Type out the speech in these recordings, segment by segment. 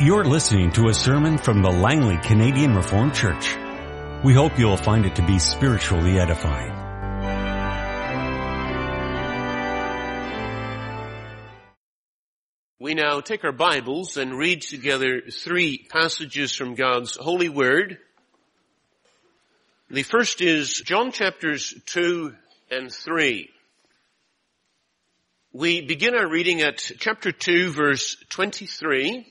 You're listening to a sermon from the Langley Canadian Reformed Church. We hope you'll find it to be spiritually edifying. We now take our Bibles and read together three passages from God's holy word. The first is John chapters 2 and 3. We begin our reading at chapter 2 verse 23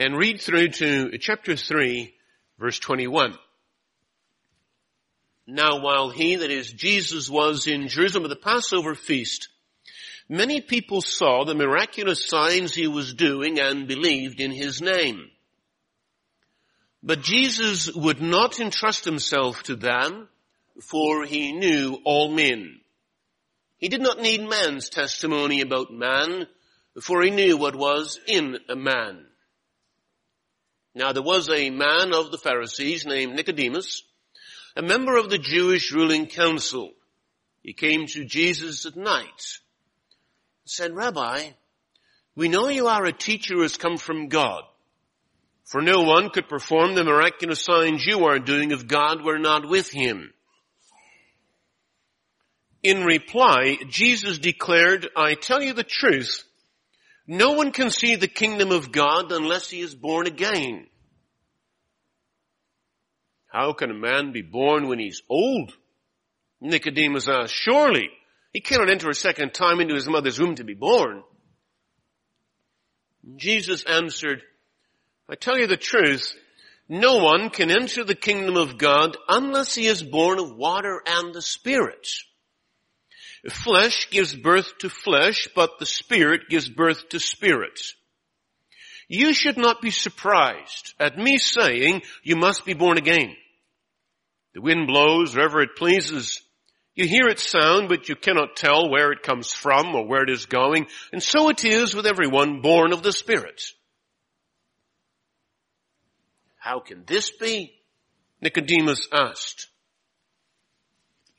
and read through to chapter 3 verse 21. Now while he, that is Jesus, was in Jerusalem at the Passover feast, many people saw the miraculous signs he was doing and believed in his name. But Jesus would not entrust himself to them, for he knew all men. He did not need man's testimony about man, for he knew what was in a man. Now there was a man of the Pharisees named Nicodemus, a member of the Jewish ruling council. He came to Jesus at night and said, Rabbi, we know you are a teacher who has come from God. For no one could perform the miraculous signs you are doing if God were not with him. In reply, Jesus declared, I tell you the truth, no one can see the kingdom of God unless he is born again. How can a man be born when he's old? Nicodemus asked, surely he cannot enter a second time into his mother's womb to be born. Jesus answered, I tell you the truth, no one can enter the kingdom of God unless he is born of water and the Spirit. Flesh gives birth to flesh, but the Spirit gives birth to spirit. You should not be surprised at me saying you must be born again. The wind blows wherever it pleases. You hear its sound, but you cannot tell where it comes from or where it is going. And so it is with everyone born of the Spirit. How can this be? Nicodemus asked.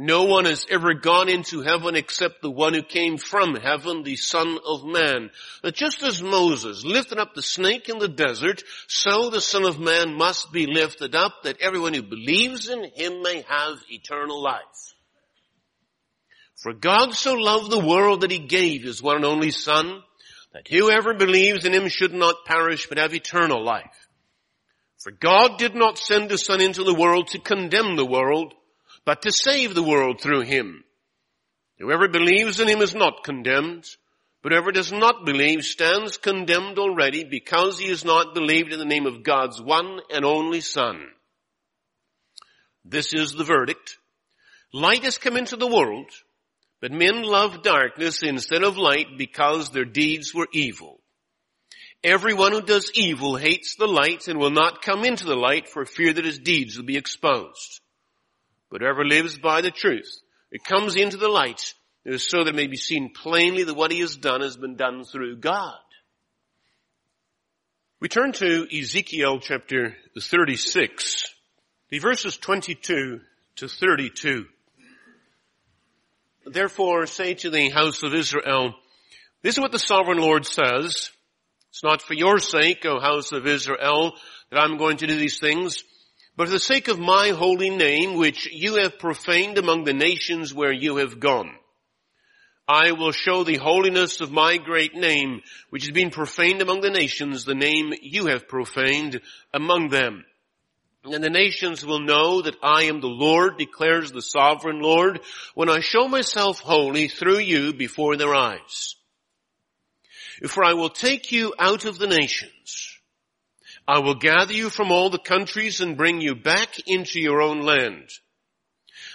No one has ever gone into heaven except the one who came from heaven, the Son of Man. But just as Moses lifted up the snake in the desert, so the Son of Man must be lifted up that everyone who believes in him may have eternal life. For God so loved the world that he gave his one and only Son, that whoever believes in him should not perish but have eternal life. For God did not send his Son into the world to condemn the world, but to save the world through him. Whoever believes in him is not condemned, but whoever does not believe stands condemned already because he has not believed in the name of God's one and only Son. This is the verdict. Light has come into the world, but men love darkness instead of light because their deeds were evil. Everyone who does evil hates the light and will not come into the light for fear that his deeds will be exposed. But whoever lives by the truth, it comes into the light, so that it may be seen plainly that what he has done has been done through God. We turn to Ezekiel chapter 36, the verses 22 to 32. Therefore say to the house of Israel, this is what the sovereign Lord says. It's not for your sake, O house of Israel, that I'm going to do these things, but for the sake of my holy name, which you have profaned among the nations where you have gone. I will show the holiness of my great name, which has been profaned among the nations, the name you have profaned among them. And the nations will know that I am the Lord, declares the sovereign Lord, when I show myself holy through you before their eyes. For I will take you out of the nations, I will gather you from all the countries and bring you back into your own land.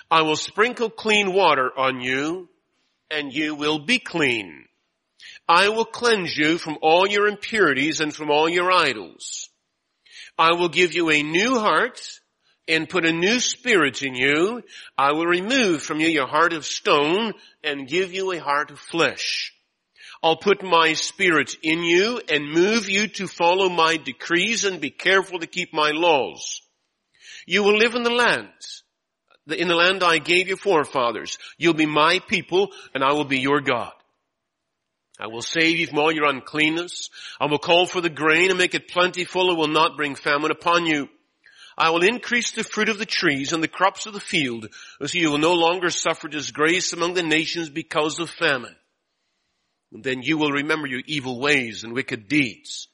I will sprinkle clean water on you and you will be clean. I will cleanse you from all your impurities and from all your idols. I will give you a new heart and put a new spirit in you. I will remove from you your heart of stone and give you a heart of flesh. I'll put my spirit in you and move you to follow my decrees and be careful to keep my laws. You will live in the land, in the land I gave your forefathers. You'll be my people and I will be your God. I will save you from all your uncleanness. I will call for the grain and make it plentiful and will not bring famine upon you. I will increase the fruit of the trees and the crops of the field, so you will no longer suffer disgrace among the nations because of famine. Then you will remember your evil ways and wicked deeds.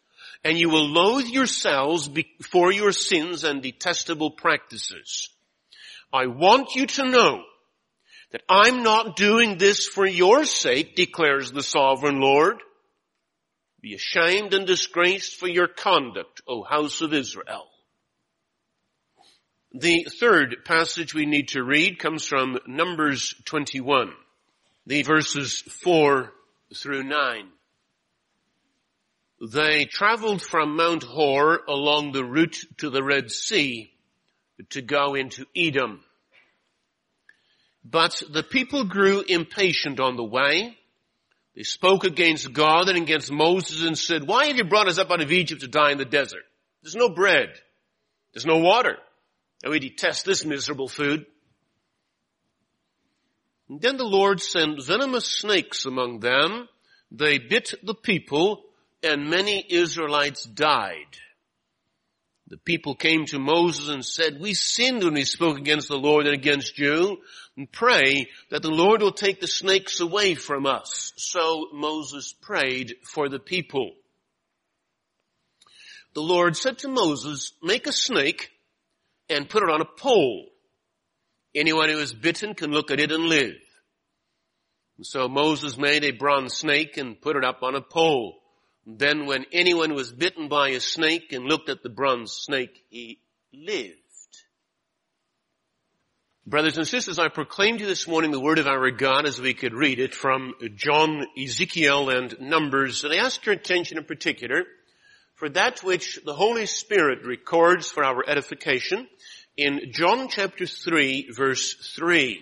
And you will loathe yourselves for your sins and detestable practices. I want you to know that I'm not doing this for your sake, declares the sovereign Lord. Be ashamed and disgraced for your conduct, O house of Israel. The third passage we need to read comes from Numbers 21, the verses 4 through 9. They traveled from Mount Hor along the route to the Red Sea to go into Edom. But the people grew impatient on the way. They spoke against God and against Moses and said, why have you brought us up out of Egypt to die in the desert? There's no bread. There's no water. And we detest this miserable food. Then the Lord sent venomous snakes among them. They bit the people and many Israelites died. The people came to Moses and said, we sinned when we spoke against the Lord and against you and pray that the Lord will take the snakes away from us. So Moses prayed for the people. The Lord said to Moses, make a snake and put it on a pole. Anyone who is bitten can look at it and live. And so Moses made a bronze snake and put it up on a pole. Then when anyone was bitten by a snake and looked at the bronze snake, he lived. Brothers and sisters, I proclaim to you this morning the word of our God as we could read it from John, Ezekiel, and Numbers. And I ask your attention in particular for that which the Holy Spirit records for our edification in John chapter 3 verse 3.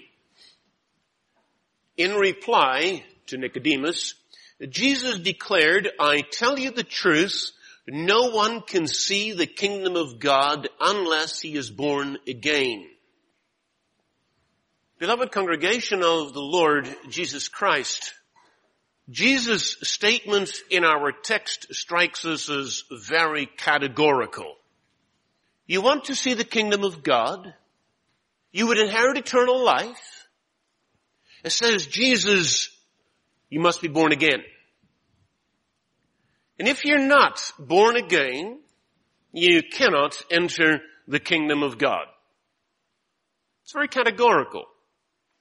In reply to Nicodemus, Jesus declared, I tell you the truth, no one can see the kingdom of God unless he is born again. Beloved congregation of the Lord Jesus Christ, Jesus' statement in our text strikes us as very categorical. You want to see the kingdom of God? You would inherit eternal life? It says, Jesus, you must be born again. And if you're not born again, you cannot enter the kingdom of God. It's very categorical,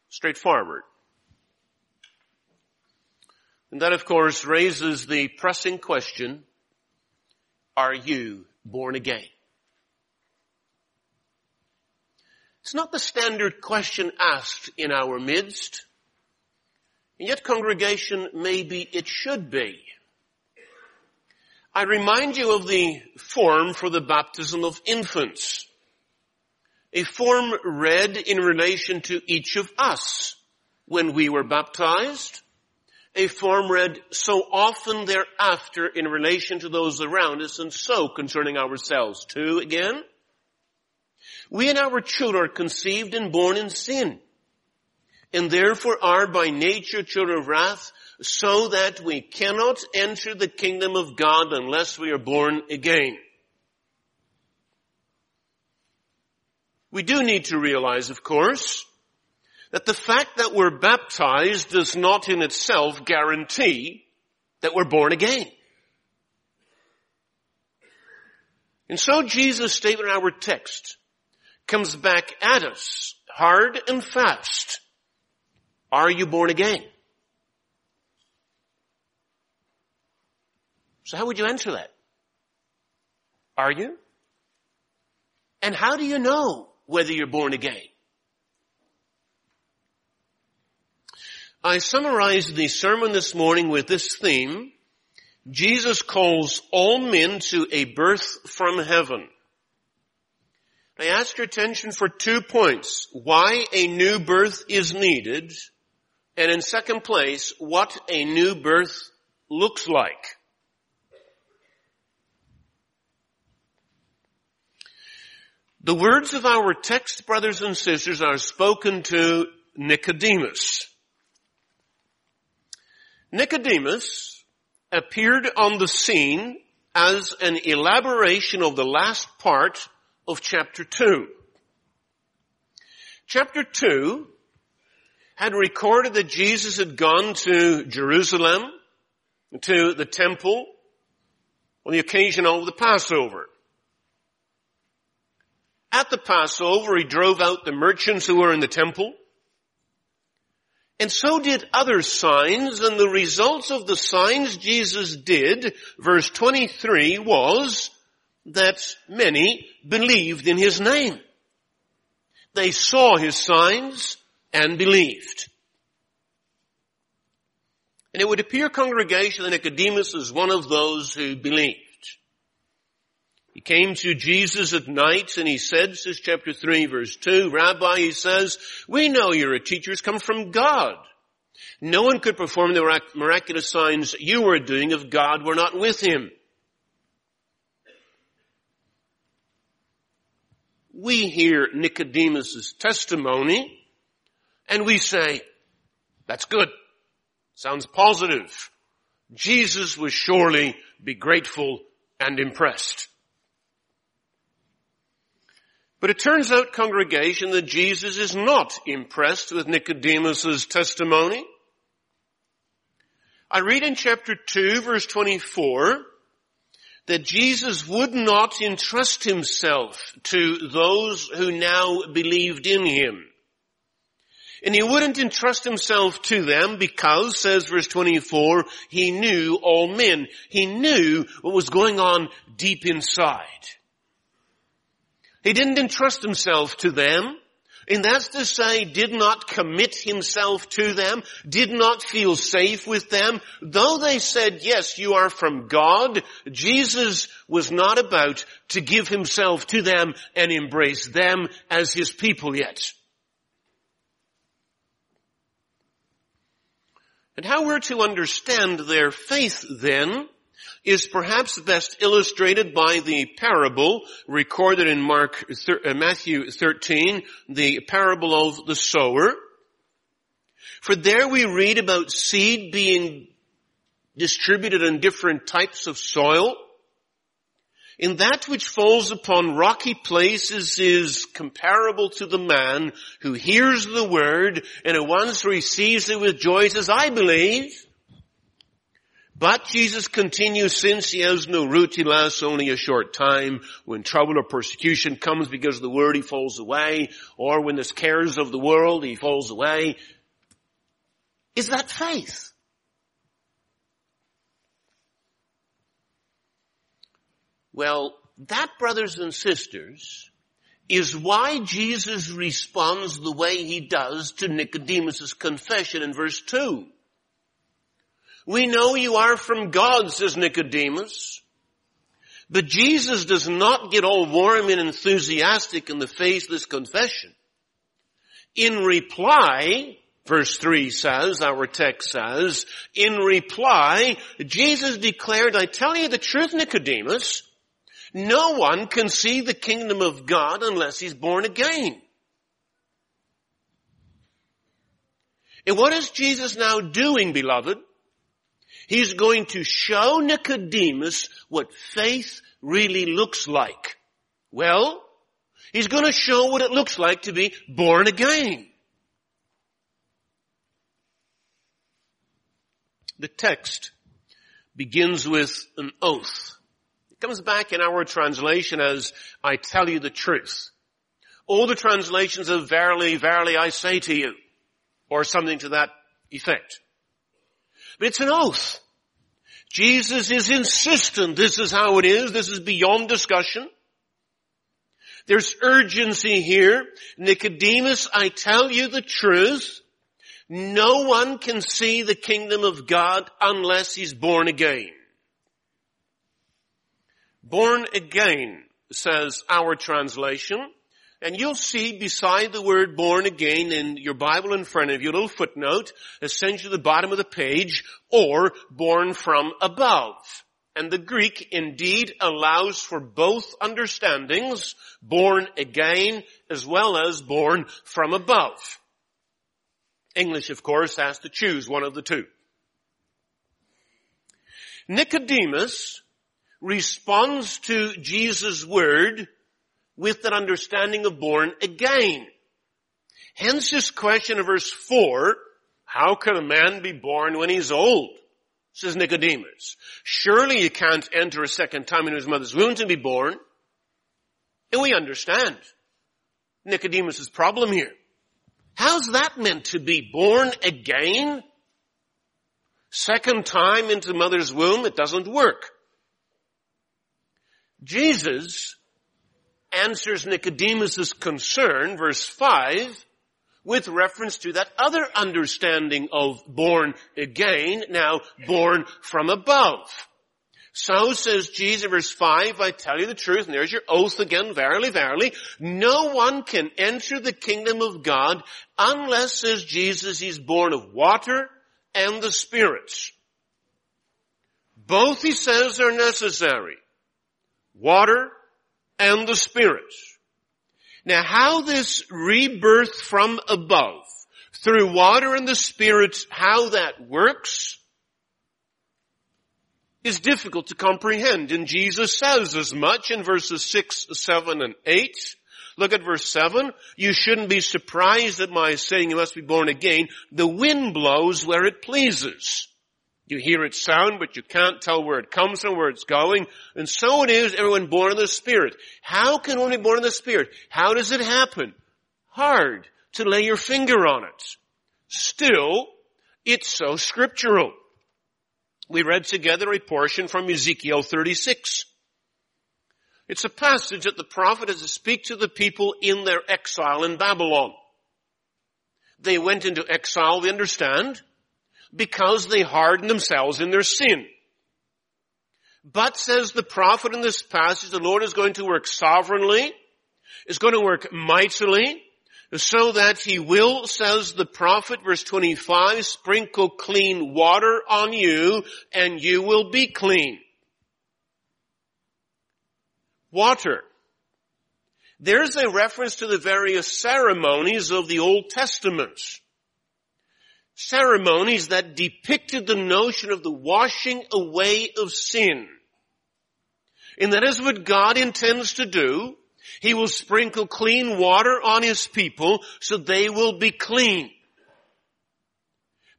straightforward. And that of course raises the pressing question, are you born again? It's not the standard question asked in our midst. And yet congregation, maybe it should be. I remind you of the form for the baptism of infants. A form read in relation to each of us when we were baptized a form read so often thereafter in relation to those around us and so concerning ourselves too again. We and our children are conceived and born in sin and therefore are by nature children of wrath so that we cannot enter the kingdom of God unless we are born again. We do need to realize, of course, that the fact that we're baptized does not in itself guarantee that we're born again. And so Jesus' statement in our text comes back at us hard and fast. Are you born again? So how would you answer that? Are you? And how do you know whether you're born again? I summarized the sermon this morning with this theme. Jesus calls all men to a birth from heaven. I ask your attention for two points. Why a new birth is needed, and in second place, what a new birth looks like. The words of our text, brothers and sisters, are spoken to Nicodemus. Nicodemus appeared on the scene as an elaboration of the last part of chapter 2. Chapter 2 had recorded that Jesus had gone to Jerusalem, to the temple, on the occasion of the Passover. At the Passover, he drove out the merchants who were in the temple. And so did other signs, and the results of the signs Jesus did, verse 23, was that many believed in his name. They saw his signs and believed. And it would appear, congregation, that Nicodemus is one of those who believed. He came to Jesus at night and he said, says chapter 3 verse 2, Rabbi, he says, we know you're a teacher who's come from God. No one could perform the miraculous signs you were doing if God were not with him. We hear Nicodemus' testimony and we say, that's good. Sounds positive. Jesus would surely be grateful and impressed. But it turns out, congregation, that Jesus is not impressed with Nicodemus' testimony. I read in chapter 2 verse 24, that Jesus would not entrust himself to those who now believed in him. And he wouldn't entrust himself to them because, says verse 24, he knew all men. He knew what was going on deep inside. He didn't entrust himself to them and that's to say, did not commit himself to them, did not feel safe with them. Though they said, yes, you are from God, Jesus was not about to give himself to them and embrace them as his people yet. And how we're to understand their faith then is perhaps best illustrated by the parable recorded in Mark, uh, Matthew 13, the parable of the sower. For there we read about seed being distributed in different types of soil. In that which falls upon rocky places is comparable to the man who hears the word and at once receives it with joy says, I believe, but Jesus continues since he has no root, he lasts only a short time. When trouble or persecution comes because of the word, he falls away. Or when there's cares of the world, he falls away. Is that faith? Well, that brothers and sisters is why Jesus responds the way he does to Nicodemus' confession in verse 2. We know you are from God, says Nicodemus. But Jesus does not get all warm and enthusiastic in the face of this confession. In reply, verse 3 says, our text says, in reply, Jesus declared, I tell you the truth, Nicodemus, no one can see the kingdom of God unless he's born again. And what is Jesus now doing, beloved? He's going to show Nicodemus what faith really looks like. Well, he's going to show what it looks like to be born again. The text begins with an oath. It comes back in our translation as, I tell you the truth. All the translations of verily, verily I say to you, or something to that effect. But it's an oath. Jesus is insistent this is how it is. This is beyond discussion. There's urgency here. Nicodemus, I tell you the truth. No one can see the kingdom of God unless he's born again. Born again, says our translation, And you'll see beside the word born again in your Bible in front of you, a little footnote, essentially the bottom of the page, or born from above. And the Greek indeed allows for both understandings, born again as well as born from above. English, of course, has to choose one of the two. Nicodemus responds to Jesus' word with that understanding of born again. Hence this question of verse 4, how can a man be born when he's old? Says Nicodemus. Surely you can't enter a second time into his mother's womb to be born. And we understand Nicodemus' problem here. How's that meant to be born again? Second time into mother's womb, it doesn't work. Jesus answers Nicodemus' concern, verse 5, with reference to that other understanding of born again, now born from above. So says Jesus, verse 5, I tell you the truth, and there's your oath again, verily, verily, no one can enter the kingdom of God unless, says Jesus, he's born of water and the spirits. Both, he says, are necessary. Water and the Spirit. Now how this rebirth from above, through water and the Spirit, how that works, is difficult to comprehend. And Jesus says as much in verses 6, 7, and 8. Look at verse 7. You shouldn't be surprised at my saying you must be born again. The wind blows where it pleases. You hear its sound, but you can't tell where it comes from, where it's going. And so it is everyone born of the Spirit. How can one be born of the Spirit? How does it happen? Hard to lay your finger on it. Still, it's so scriptural. We read together a portion from Ezekiel 36. It's a passage that the prophet is to speak to the people in their exile in Babylon. They went into exile, we understand, because they harden themselves in their sin. But says the prophet in this passage, the Lord is going to work sovereignly, is going to work mightily, so that he will, says the prophet, verse 25, sprinkle clean water on you and you will be clean. Water. There's a reference to the various ceremonies of the Old Testament ceremonies that depicted the notion of the washing away of sin. And that is what God intends to do. He will sprinkle clean water on His people so they will be clean.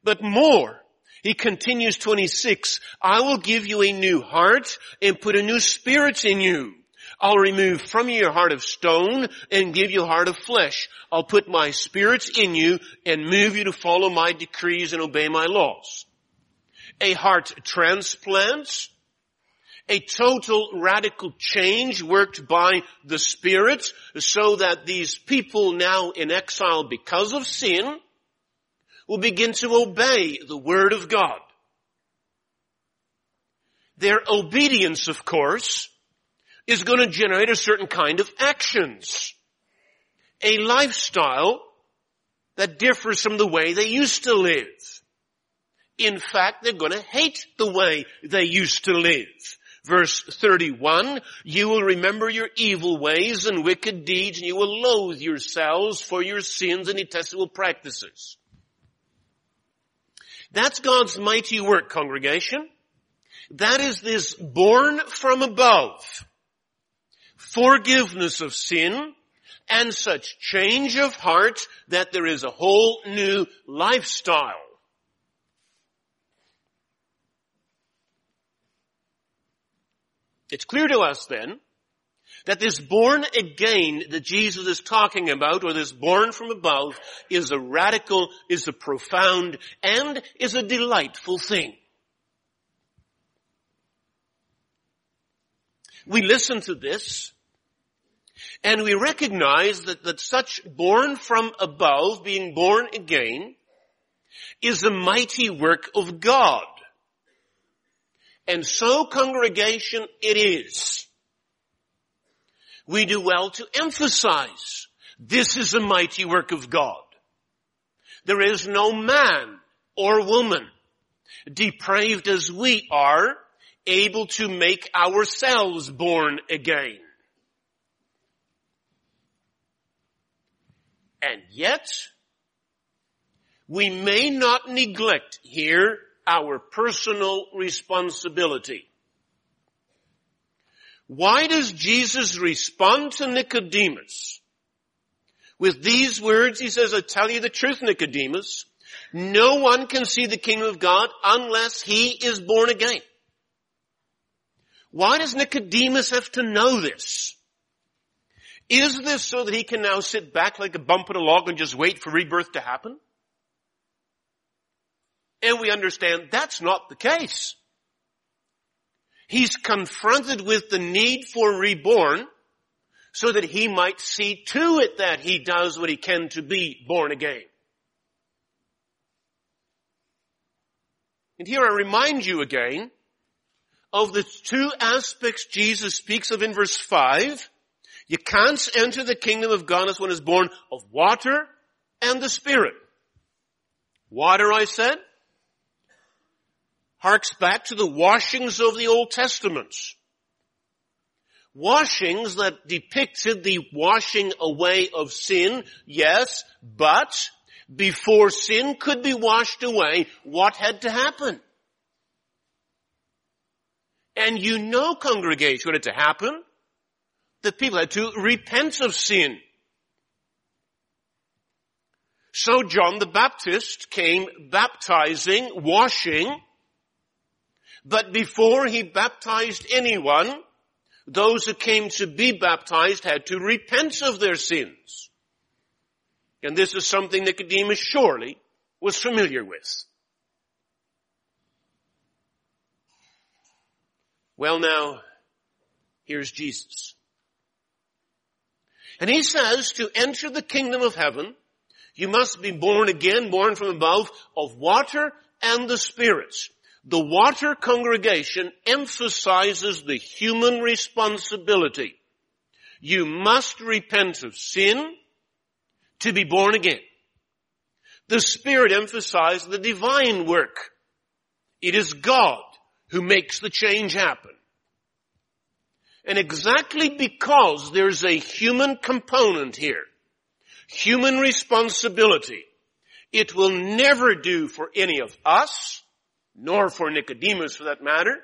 But more, He continues 26, I will give you a new heart and put a new spirit in you. I'll remove from you your heart of stone and give you a heart of flesh. I'll put my spirits in you and move you to follow my decrees and obey my laws. A heart transplant, a total radical change worked by the Spirit so that these people now in exile because of sin will begin to obey the Word of God. Their obedience, of course, is going to generate a certain kind of actions. A lifestyle that differs from the way they used to live. In fact, they're going to hate the way they used to live. Verse 31, you will remember your evil ways and wicked deeds and you will loathe yourselves for your sins and detestable practices. That's God's mighty work, congregation. That is this born from above forgiveness of sin, and such change of heart that there is a whole new lifestyle. It's clear to us then that this born again that Jesus is talking about, or this born from above, is a radical, is a profound, and is a delightful thing. We listen to this and we recognize that, that such born from above, being born again, is a mighty work of God. And so congregation it is. We do well to emphasize This is a mighty work of God. There is no man or woman, depraved as we are, able to make ourselves born again. And yet, we may not neglect here our personal responsibility. Why does Jesus respond to Nicodemus? With these words, he says, I tell you the truth, Nicodemus, no one can see the kingdom of God unless he is born again. Why does Nicodemus have to know this? Is this so that he can now sit back like a bump in a log and just wait for rebirth to happen? And we understand that's not the case. He's confronted with the need for reborn so that he might see to it that he does what he can to be born again. And here I remind you again of the two aspects Jesus speaks of in verse 5. You can't enter the kingdom of God as one is born of water and the Spirit. Water, I said, harks back to the washings of the Old Testament. Washings that depicted the washing away of sin, yes, but before sin could be washed away, what had to happen? And you know, congregation, what had to happen? The people had to repent of sin. So John the Baptist came baptizing, washing, but before he baptized anyone, those who came to be baptized had to repent of their sins. And this is something Nicodemus surely was familiar with. Well now, here's Jesus. And he says to enter the kingdom of heaven, you must be born again, born from above, of water and the Spirit. The water congregation emphasizes the human responsibility. You must repent of sin to be born again. The Spirit emphasizes the divine work. It is God who makes the change happen. And exactly because there's a human component here, human responsibility, it will never do for any of us nor for Nicodemus for that matter,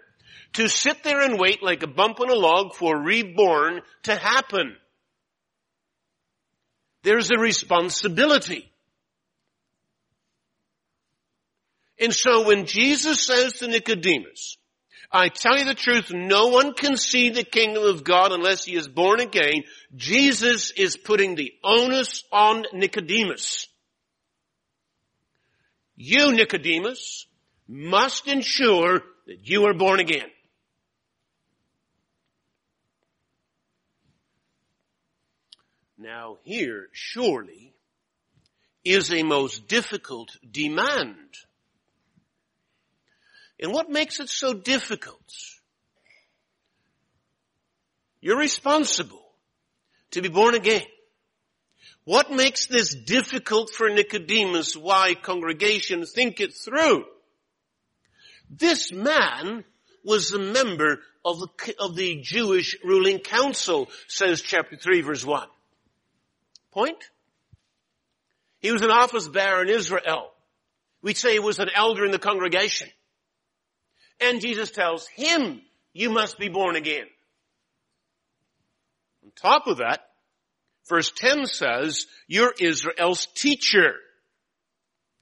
to sit there and wait like a bump on a log for reborn to happen. There's a responsibility. And so when Jesus says to Nicodemus, I tell you the truth, no one can see the kingdom of God unless he is born again, Jesus is putting the onus on Nicodemus. You, Nicodemus, must ensure that you are born again. Now here, surely, is a most difficult demand. And what makes it so difficult? You're responsible to be born again. What makes this difficult for Nicodemus? Why congregation think it through? This man was a member of the, of the Jewish ruling council, says chapter 3 verse 1. Point? He was an office bearer in Israel. We'd say he was an elder in the congregation. And Jesus tells him, you must be born again. On top of that, verse 10 says, you're Israel's teacher.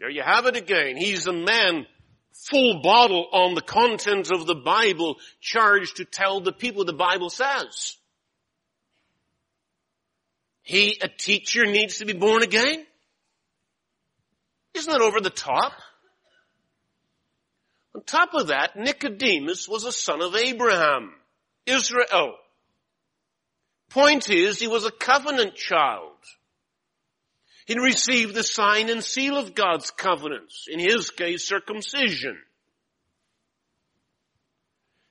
There you have it again. He's a man full bottle on the contents of the Bible charged to tell the people the Bible says. He, a teacher, needs to be born again? Isn't that over the top? On top of that, Nicodemus was a son of Abraham, Israel. Point is, he was a covenant child. He received the sign and seal of God's covenants, in his case circumcision.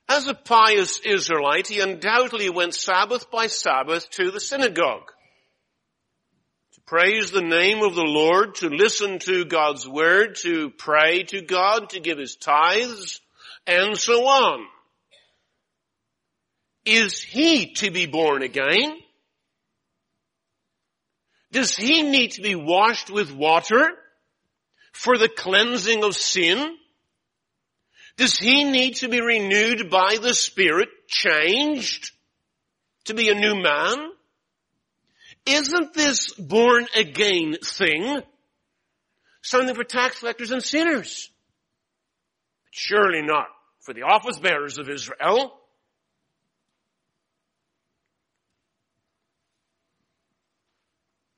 As a pious Israelite, he undoubtedly went Sabbath by Sabbath to the synagogue. Praise the name of the Lord, to listen to God's word, to pray to God, to give his tithes, and so on. Is he to be born again? Does he need to be washed with water for the cleansing of sin? Does he need to be renewed by the Spirit, changed to be a new man? Isn't this born again thing something for tax collectors and sinners? Surely not for the office bearers of Israel.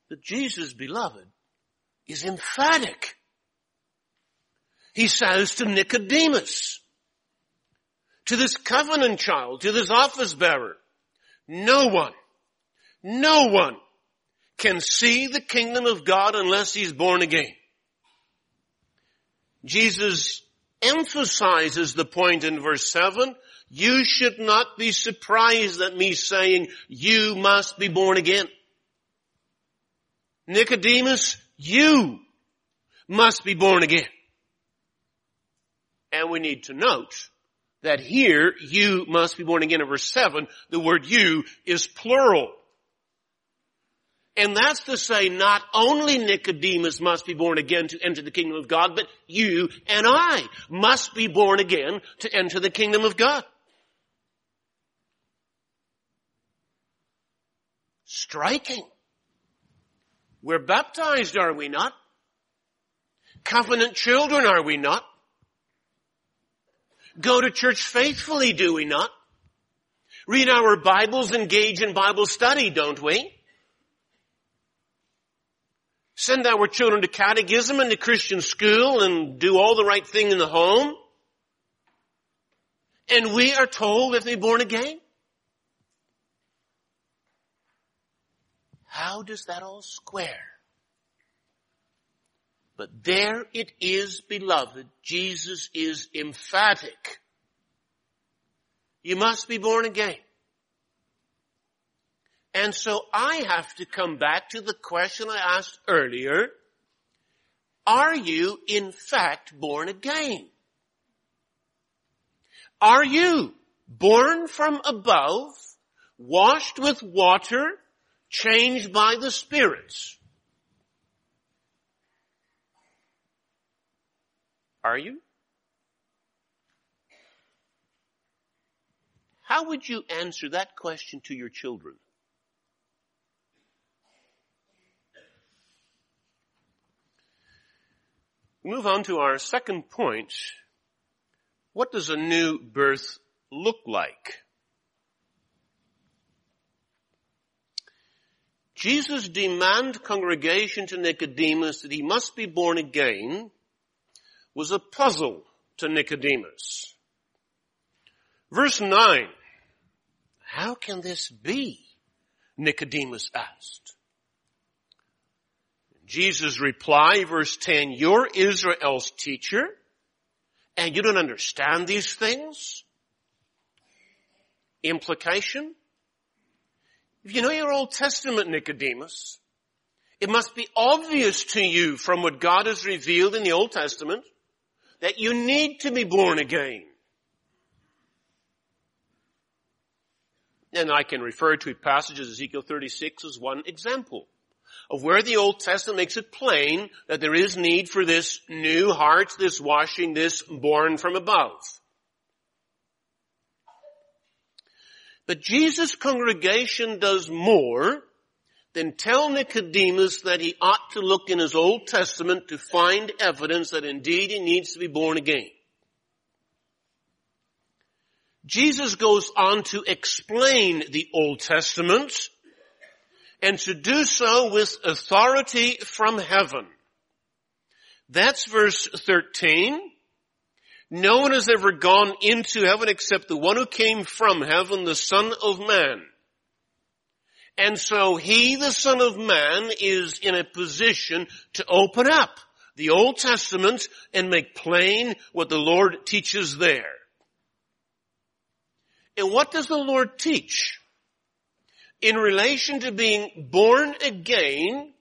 But Jesus, beloved, is emphatic. He says to Nicodemus, to this covenant child, to this office bearer, no one, no one can see the kingdom of God unless he's born again. Jesus emphasizes the point in verse 7. You should not be surprised at me saying, you must be born again. Nicodemus, you must be born again. And we need to note that here, you must be born again in verse 7, the word you is plural. And that's to say not only Nicodemus must be born again to enter the kingdom of God, but you and I must be born again to enter the kingdom of God. Striking. We're baptized, are we not? Covenant children, are we not? Go to church faithfully, do we not? Read our Bibles, engage in Bible study, don't we? Send our children to catechism and to Christian school and do all the right thing in the home. And we are told if they're born again. How does that all square? But there it is, beloved. Jesus is emphatic. You must be born again. And so I have to come back to the question I asked earlier. Are you in fact born again? Are you born from above, washed with water, changed by the spirits? Are you? How would you answer that question to your children? Move on to our second point. What does a new birth look like? Jesus' demand congregation to Nicodemus that he must be born again was a puzzle to Nicodemus. Verse 9. How can this be? Nicodemus asked. Jesus' reply, verse 10, you're Israel's teacher and you don't understand these things? Implication? If you know your Old Testament, Nicodemus, it must be obvious to you from what God has revealed in the Old Testament that you need to be born again. And I can refer to passages Ezekiel 36 as one example of where the Old Testament makes it plain that there is need for this new heart, this washing, this born from above. But Jesus' congregation does more than tell Nicodemus that he ought to look in his Old Testament to find evidence that indeed he needs to be born again. Jesus goes on to explain the Old Testament and to do so with authority from heaven. That's verse 13. No one has ever gone into heaven except the one who came from heaven, the Son of Man. And so he, the Son of Man, is in a position to open up the Old Testament and make plain what the Lord teaches there. And what does the Lord teach? In relation to being born again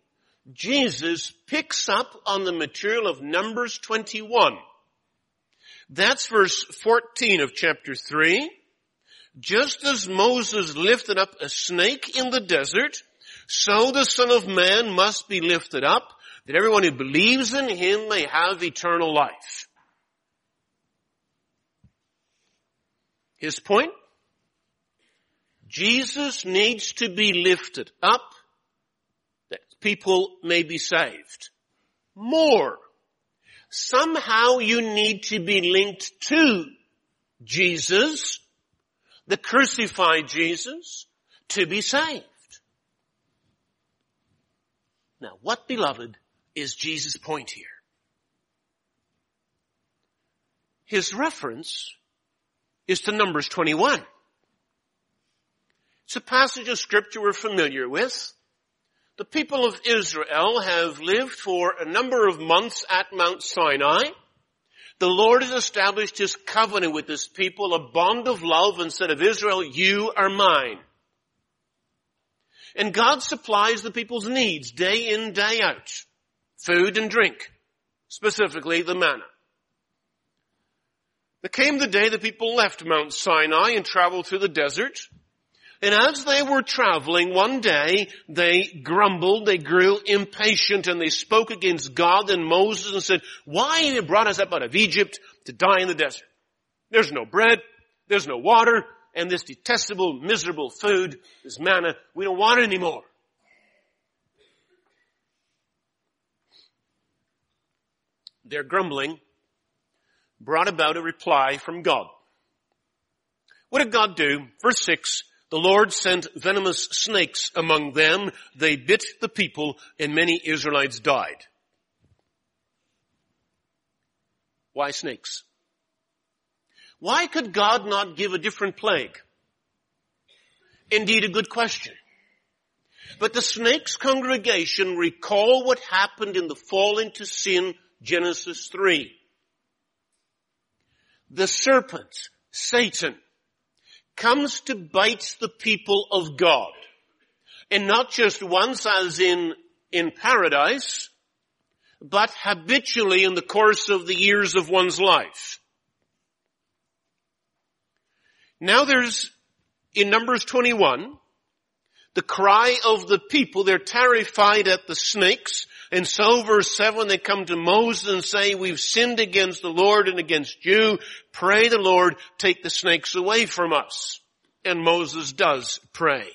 Jesus picks up on the material of Numbers 21. That's verse 14 of chapter 3. Just as Moses lifted up a snake in the desert, so the Son of Man must be lifted up, that everyone who believes in him may have eternal life. His point? Jesus needs to be lifted up that people may be saved. More. Somehow you need to be linked to Jesus the crucified Jesus to be saved. Now what beloved is Jesus' point here? His reference is to Numbers 21. It's a passage of scripture we're familiar with. The people of Israel have lived for a number of months at Mount Sinai. The Lord has established His covenant with His people, a bond of love and said of Israel, you are mine. And God supplies the people's needs day in, day out. Food and drink. Specifically the manna. There came the day the people left Mount Sinai and traveled through the desert. And as they were traveling one day, they grumbled, they grew impatient, and they spoke against God and Moses and said, why have you brought us up out of Egypt to die in the desert? There's no bread, there's no water, and this detestable, miserable food, this manna, we don't want it anymore. Their grumbling brought about a reply from God. What did God do? Verse 6, the Lord sent venomous snakes among them. They bit the people and many Israelites died. Why snakes? Why could God not give a different plague? Indeed a good question. But the snake's congregation recall what happened in the fall into sin, Genesis 3. The serpent, Satan, comes to bite the people of God. And not just once as in, in paradise, but habitually in the course of the years of one's life. Now there's, in Numbers 21, the cry of the people, they're terrified at the snakes, and so verse 7 they come to Moses and say, we've sinned against the Lord and against you. Pray the Lord take the snakes away from us. And Moses does pray.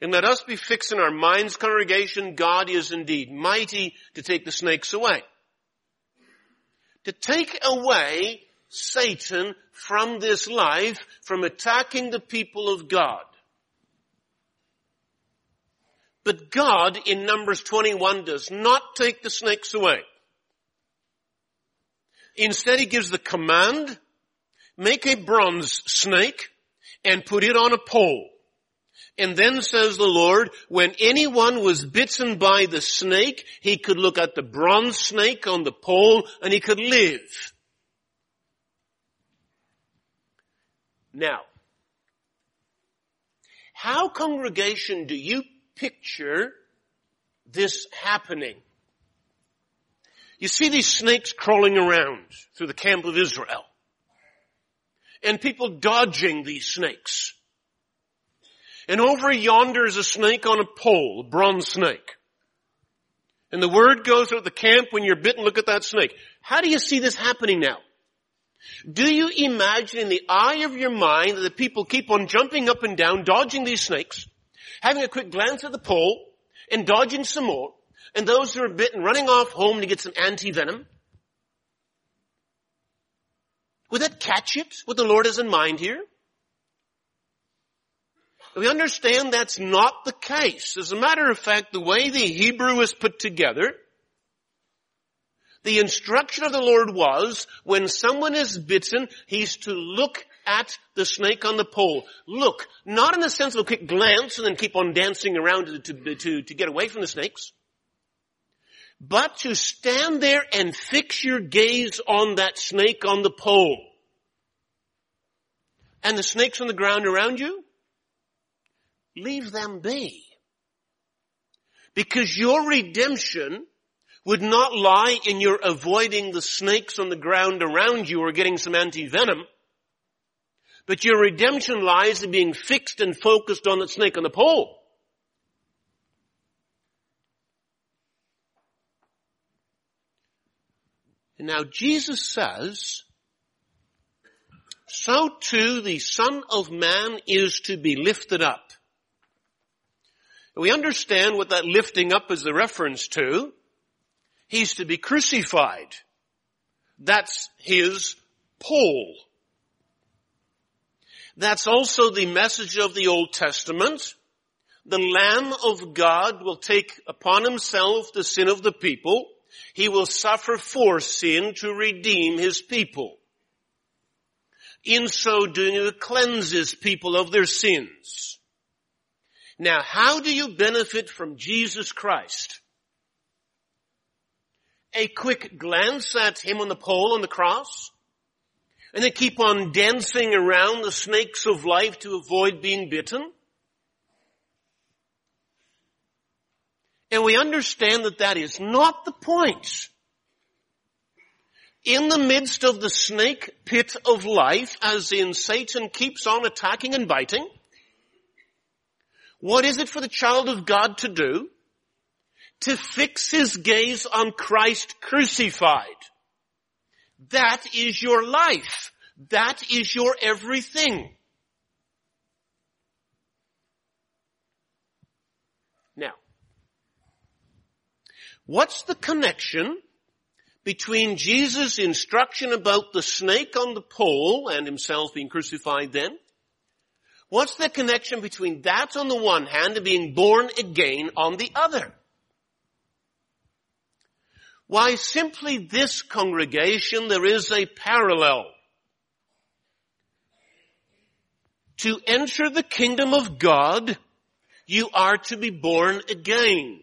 And let us be fixed in our minds, congregation, God is indeed mighty to take the snakes away. To take away Satan from this life, from attacking the people of God. But God in Numbers 21 does not take the snakes away. Instead he gives the command, make a bronze snake and put it on a pole. And then says the Lord, when anyone was bitten by the snake, he could look at the bronze snake on the pole and he could live. Now, how congregation do you picture this happening. You see these snakes crawling around through the camp of Israel. And people dodging these snakes. And over yonder is a snake on a pole, a bronze snake. And the word goes out the camp when you're bitten, look at that snake. How do you see this happening now? Do you imagine in the eye of your mind that the people keep on jumping up and down, dodging these snakes, having a quick glance at the pole, and dodging some more, and those who are bitten running off home to get some anti-venom? Would that catch it, what the Lord has in mind here? We understand that's not the case. As a matter of fact, the way the Hebrew is put together, the instruction of the Lord was, when someone is bitten, he's to look at the snake on the pole. Look, not in the sense of a quick glance and then keep on dancing around to, to, to, to get away from the snakes, but to stand there and fix your gaze on that snake on the pole. And the snakes on the ground around you, leave them be. Because your redemption would not lie in your avoiding the snakes on the ground around you or getting some anti-venom. But your redemption lies in being fixed and focused on the snake on the pole. And now Jesus says, so too the Son of Man is to be lifted up. We understand what that lifting up is a reference to. He's to be crucified. That's his pole. That's also the message of the Old Testament. The Lamb of God will take upon himself the sin of the people. He will suffer for sin to redeem his people. In so doing, he cleanses people of their sins. Now, how do you benefit from Jesus Christ? A quick glance at him on the pole on the cross? And they keep on dancing around the snakes of life to avoid being bitten. And we understand that that is not the point. In the midst of the snake pit of life, as in Satan keeps on attacking and biting, what is it for the child of God to do? To fix his gaze on Christ crucified. That is your life. That is your everything. Now, what's the connection between Jesus' instruction about the snake on the pole and himself being crucified then? What's the connection between that on the one hand and being born again on the other? Why, simply this congregation, there is a parallel. To enter the kingdom of God, you are to be born again.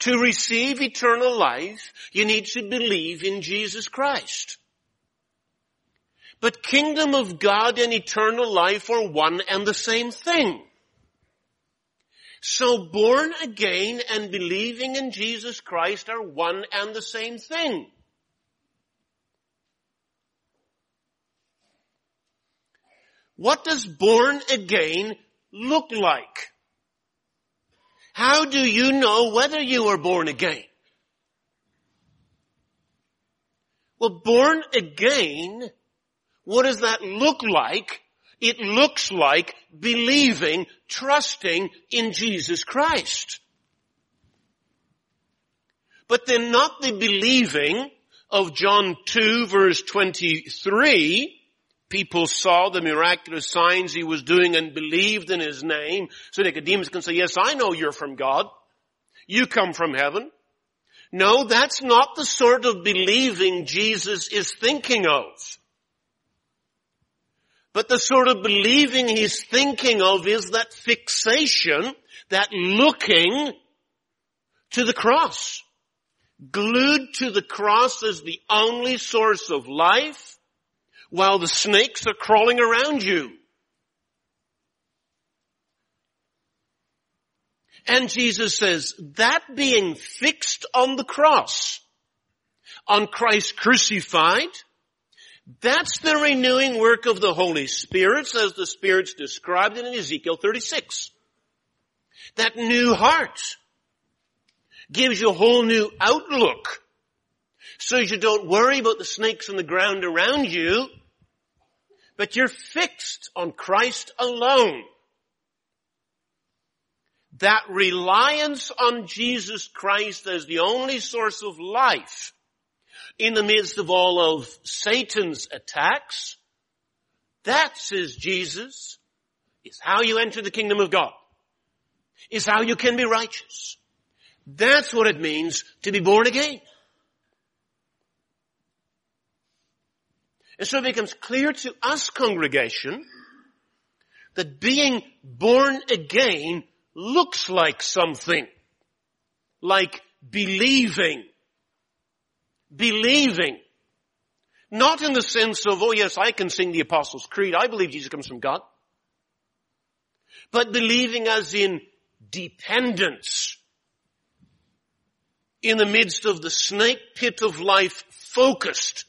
To receive eternal life, you need to believe in Jesus Christ. But kingdom of God and eternal life are one and the same thing. So born again and believing in Jesus Christ are one and the same thing. What does born again look like? How do you know whether you are born again? Well, born again, what does that look like it looks like believing, trusting in Jesus Christ. But then not the believing of John 2 verse 23, people saw the miraculous signs he was doing and believed in his name. So Nicodemus can say, yes, I know you're from God. You come from heaven. No, that's not the sort of believing Jesus is thinking of. But the sort of believing he's thinking of is that fixation, that looking to the cross. Glued to the cross as the only source of life while the snakes are crawling around you. And Jesus says, that being fixed on the cross, on Christ crucified, that's the renewing work of the Holy Spirit as the Spirit's described in Ezekiel 36. That new heart gives you a whole new outlook so you don't worry about the snakes on the ground around you, but you're fixed on Christ alone. That reliance on Jesus Christ as the only source of life in the midst of all of Satan's attacks. That, says Jesus, is how you enter the kingdom of God. Is how you can be righteous. That's what it means to be born again. And so it becomes clear to us, congregation, that being born again looks like something. Like believing believing. Not in the sense of, oh yes, I can sing the Apostles' Creed. I believe Jesus comes from God. But believing as in dependence, in the midst of the snake pit of life focused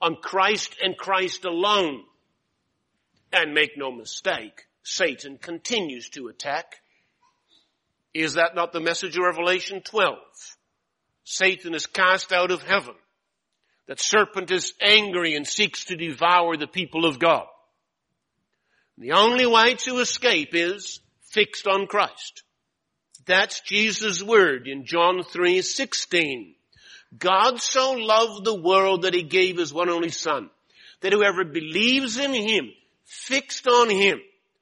on Christ and Christ alone. And make no mistake, Satan continues to attack. Is that not the message of Revelation 12? Satan is cast out of heaven. That serpent is angry and seeks to devour the people of God. The only way to escape is fixed on Christ. That's Jesus' word in John 3, 16. God so loved the world that he gave his one only son, that whoever believes in him, fixed on him,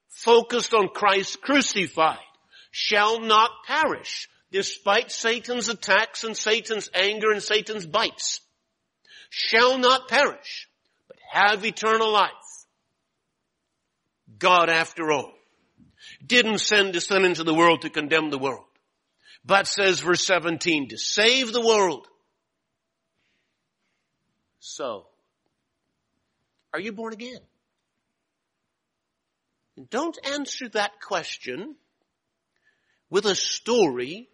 focused on Christ crucified, shall not perish, despite Satan's attacks and Satan's anger and Satan's bites. Shall not perish, but have eternal life. God after all didn't send his son into the world to condemn the world, but says verse 17, to save the world. So, are you born again? Don't answer that question with a story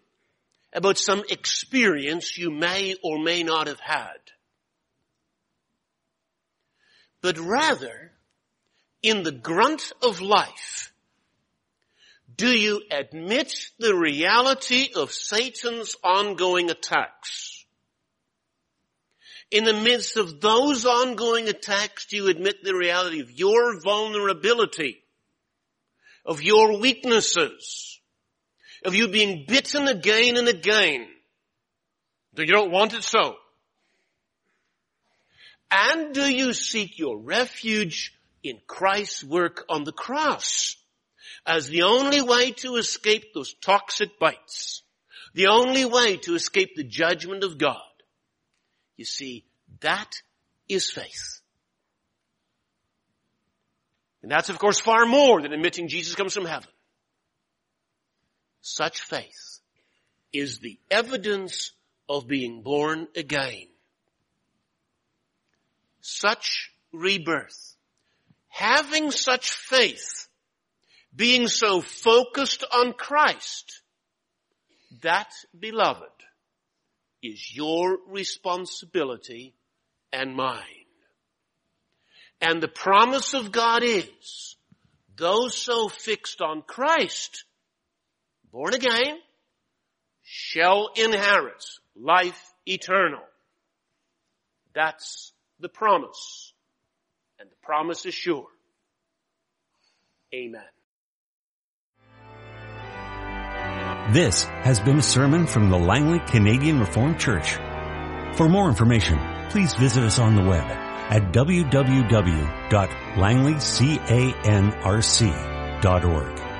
about some experience you may or may not have had. But rather, in the grunt of life, do you admit the reality of Satan's ongoing attacks? In the midst of those ongoing attacks, do you admit the reality of your vulnerability, of your weaknesses, of you being bitten again and again, that you don't want it so? And do you seek your refuge in Christ's work on the cross? as the only way to escape those toxic bites, the only way to escape the judgment of God. You see, that is faith. And that's of course far more than admitting Jesus comes from heaven. Such faith is the evidence of being born again. Such rebirth. Having such faith being so focused on Christ, that, beloved, is your responsibility and mine. And the promise of God is, those so fixed on Christ, born again, shall inherit life eternal. That's the promise. And the promise is sure. Amen. This has been a sermon from the Langley Canadian Reformed Church. For more information, please visit us on the web at www.langleycanrc.org.